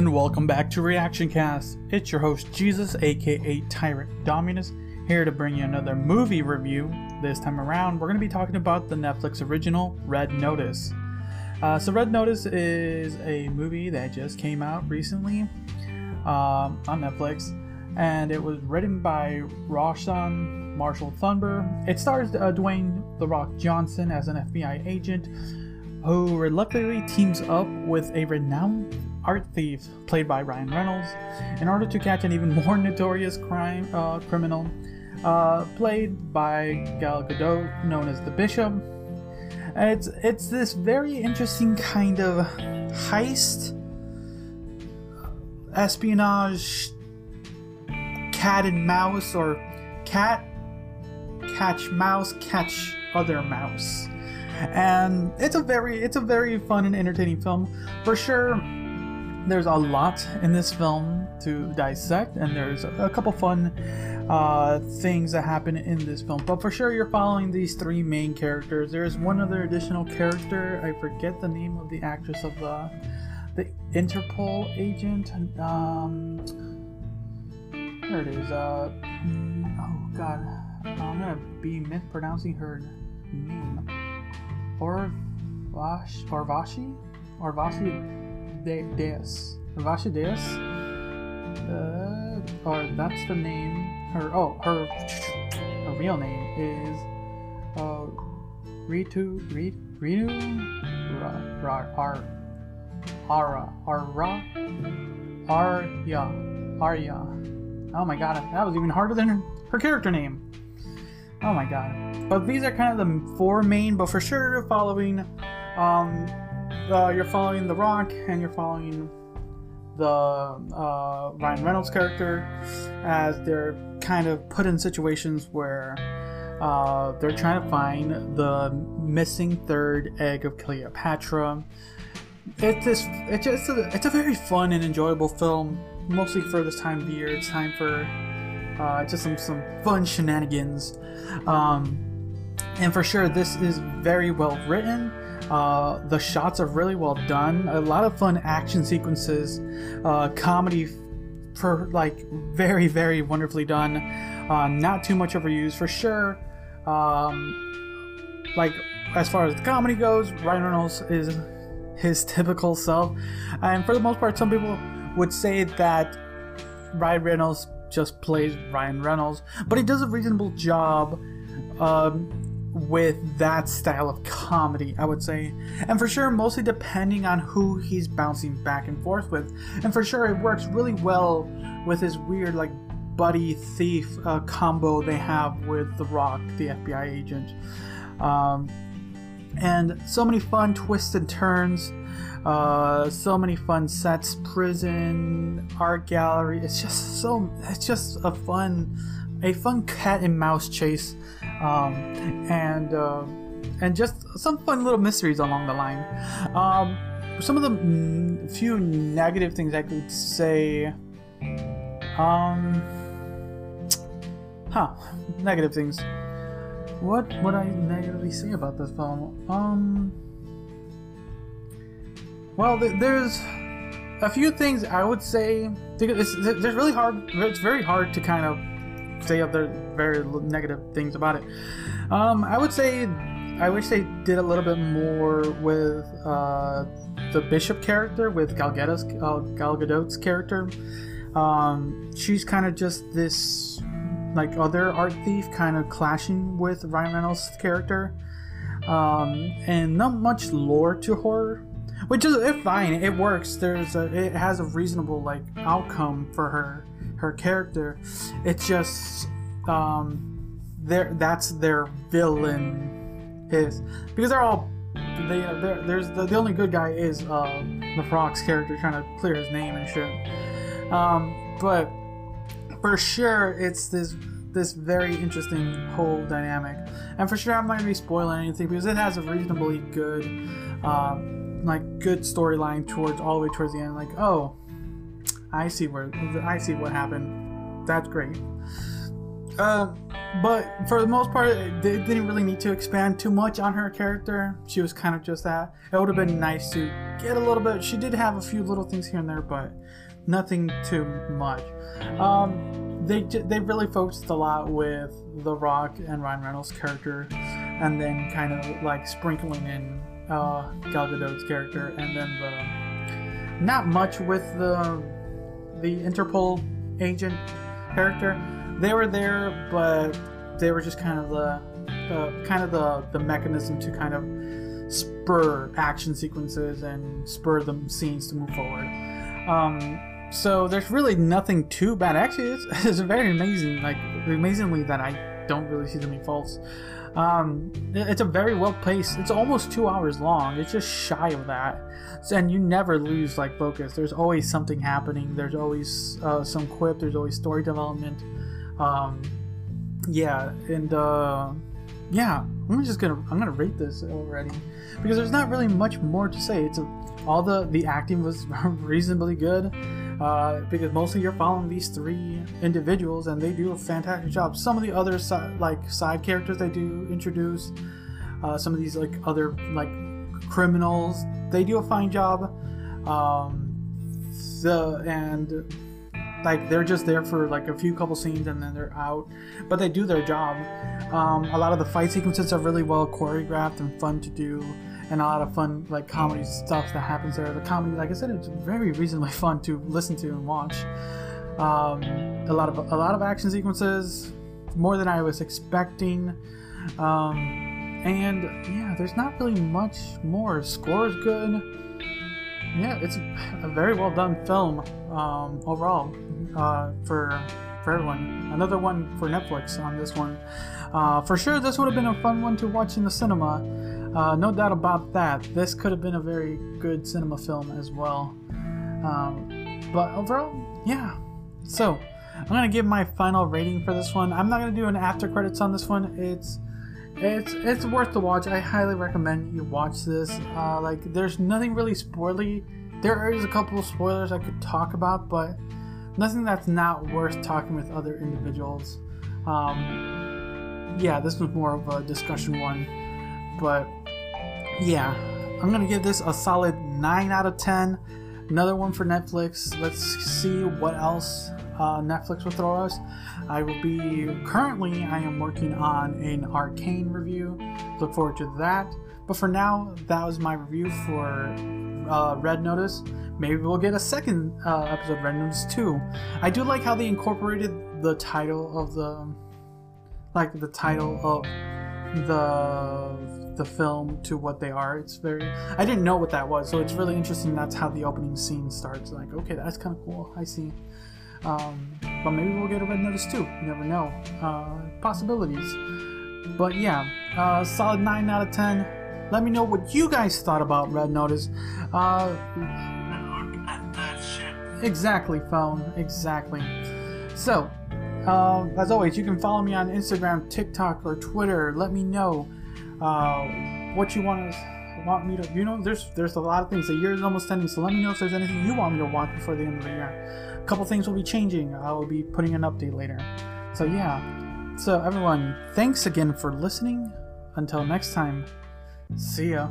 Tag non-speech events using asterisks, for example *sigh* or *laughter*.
and welcome back to Reaction Cast. It's your host Jesus, aka Tyrant Dominus, here to bring you another movie review. This time around, we're going to be talking about the Netflix original Red Notice. Uh, so, Red Notice is a movie that just came out recently um, on Netflix, and it was written by Rawson Marshall Thurber. It stars uh, Dwayne The Rock Johnson as an FBI agent who reluctantly teams up with a renowned art thief played by Ryan Reynolds in order to catch an even more notorious crime uh, criminal uh, played by Gal Gadot, known as the Bishop. It's it's this very interesting kind of heist, espionage, cat and mouse, or cat catch mouse catch other mouse and it's a very it's a very fun and entertaining film. For sure there's a lot in this film to dissect and there's a couple fun uh, things that happen in this film. But for sure you're following these three main characters. There's one other additional character i forget the name of the actress of the the interpol agent. Um there it is uh oh god i'm gonna be mispronouncing her name Orvash, Orvashi? Orvashi De- Deus. Orvashi Deus? Uh, or that's the name. Her, oh, her, her real name is uh, Ritu, Rit, Rinu, Ra, Ra, Ar, Ara, Ara, Arya, Arya. Oh my god, that was even harder than her, her character name. Oh my god. But these are kind of the four main, but for sure you're following, um, uh, you're following The Rock and you're following the uh, Ryan Reynolds character as they're kind of put in situations where uh, they're trying to find the missing third egg of Cleopatra. It's just, it's just a, it's a very fun and enjoyable film, mostly for this time of year. It's time for uh, just some some fun shenanigans. Um, and for sure, this is very well written. Uh, the shots are really well done. A lot of fun action sequences, uh, comedy for like very very wonderfully done. Uh, not too much overused for sure. Um, like as far as the comedy goes, Ryan Reynolds is his typical self, and for the most part, some people would say that Ryan Reynolds just plays Ryan Reynolds, but he does a reasonable job um, with that style of comedy, I would say. And for sure, mostly depending on who he's bouncing back and forth with. And for sure, it works really well with his weird, like, buddy thief uh, combo they have with The Rock, the FBI agent. Um, and so many fun twists and turns. Uh, so many fun sets, prison, art gallery. It's just so. It's just a fun, a fun cat and mouse chase, um, and uh, and just some fun little mysteries along the line. Um, some of the few negative things I could say. Um, huh, negative things. What would I negatively say about this film? Um. Well, there's a few things I would say. It's, there's really hard. It's very hard to kind of say other very negative things about it. Um, I would say I wish they did a little bit more with uh, the bishop character, with Gal Gadot's, uh, Gal Gadot's character. Um, she's kind of just this like other art thief, kind of clashing with Ryan Reynolds' character, um, and not much lore to her which is fine. It works. There's a it has a reasonable like outcome for her her character. It's just um there that's their villain is because they're all they there's the, the only good guy is uh the Fox character trying to clear his name and shit. Um, but for sure it's this this very interesting whole dynamic. And for sure, I'm not gonna be spoiling anything because it has a reasonably good, um, like good storyline towards all the way towards the end. Like, oh, I see where I see what happened. That's great. Uh, but for the most part, they didn't really need to expand too much on her character. She was kind of just that. It would have been nice to get a little bit. She did have a few little things here and there, but nothing too much. Um, they they really focused a lot with The Rock and Ryan Reynolds' character, and then kind of like sprinkling in uh, Gal Gadot's character, and then the not much with the the Interpol agent character. They were there, but they were just kind of the, the kind of the the mechanism to kind of spur action sequences and spur the scenes to move forward. Um, so there's really nothing too bad. Actually, it's, *laughs* it's very amazing. Like amazingly that I don't really see any faults. Um, it's a very well paced. It's almost two hours long. It's just shy of that, and you never lose like focus. There's always something happening. There's always uh, some quip. There's always story development. Um, yeah, and uh, yeah, I'm just gonna I'm gonna rate this already because there's not really much more to say. It's a, all the the acting was *laughs* reasonably good uh, because mostly you're following these three individuals and they do a fantastic job. Some of the other si- like side characters they do introduce, uh, some of these like other like criminals, they do a fine job. Um, the and like they're just there for like a few couple scenes and then they're out but they do their job um, a lot of the fight sequences are really well choreographed and fun to do and a lot of fun like comedy stuff that happens there the comedy like i said it's very reasonably *laughs* fun to listen to and watch um, a lot of a lot of action sequences more than i was expecting um, and yeah there's not really much more score is good yeah, it's a very well done film um, overall uh, for for everyone. Another one for Netflix on this one. Uh, for sure, this would have been a fun one to watch in the cinema. Uh, no doubt about that. This could have been a very good cinema film as well. Um, but overall, yeah. So I'm gonna give my final rating for this one. I'm not gonna do an after credits on this one. It's it's it's worth the watch. I highly recommend you watch this. Uh, like, there's nothing really spoilery. There is a couple of spoilers I could talk about, but nothing that's not worth talking with other individuals. Um, yeah, this was more of a discussion one, but yeah, I'm gonna give this a solid nine out of ten. Another one for Netflix. Let's see what else uh, Netflix will throw us. I will be currently I am working on an Arcane review. Look forward to that. But for now, that was my review for uh, Red Notice. Maybe we'll get a second uh, episode of Red Notice too. I do like how they incorporated the title of the, like the title of the the film to what they are. It's very. I didn't know what that was, so it's really interesting. That's how the opening scene starts. Like, okay, that's kind of cool. I see. Um, but maybe we'll get a red notice too. You never know. Uh, possibilities. But yeah, uh, solid 9 out of 10. Let me know what you guys thought about Red Notice. Uh, exactly, phone. Exactly. So, uh, as always, you can follow me on Instagram, TikTok, or Twitter. Let me know uh, what you want to want me to. You know, there's there's a lot of things. The year is almost ending, so let me know if there's anything you want me to watch before the end of the year A couple things will be changing. I will be putting an update later. So yeah. So everyone, thanks again for listening. Until next time, see ya.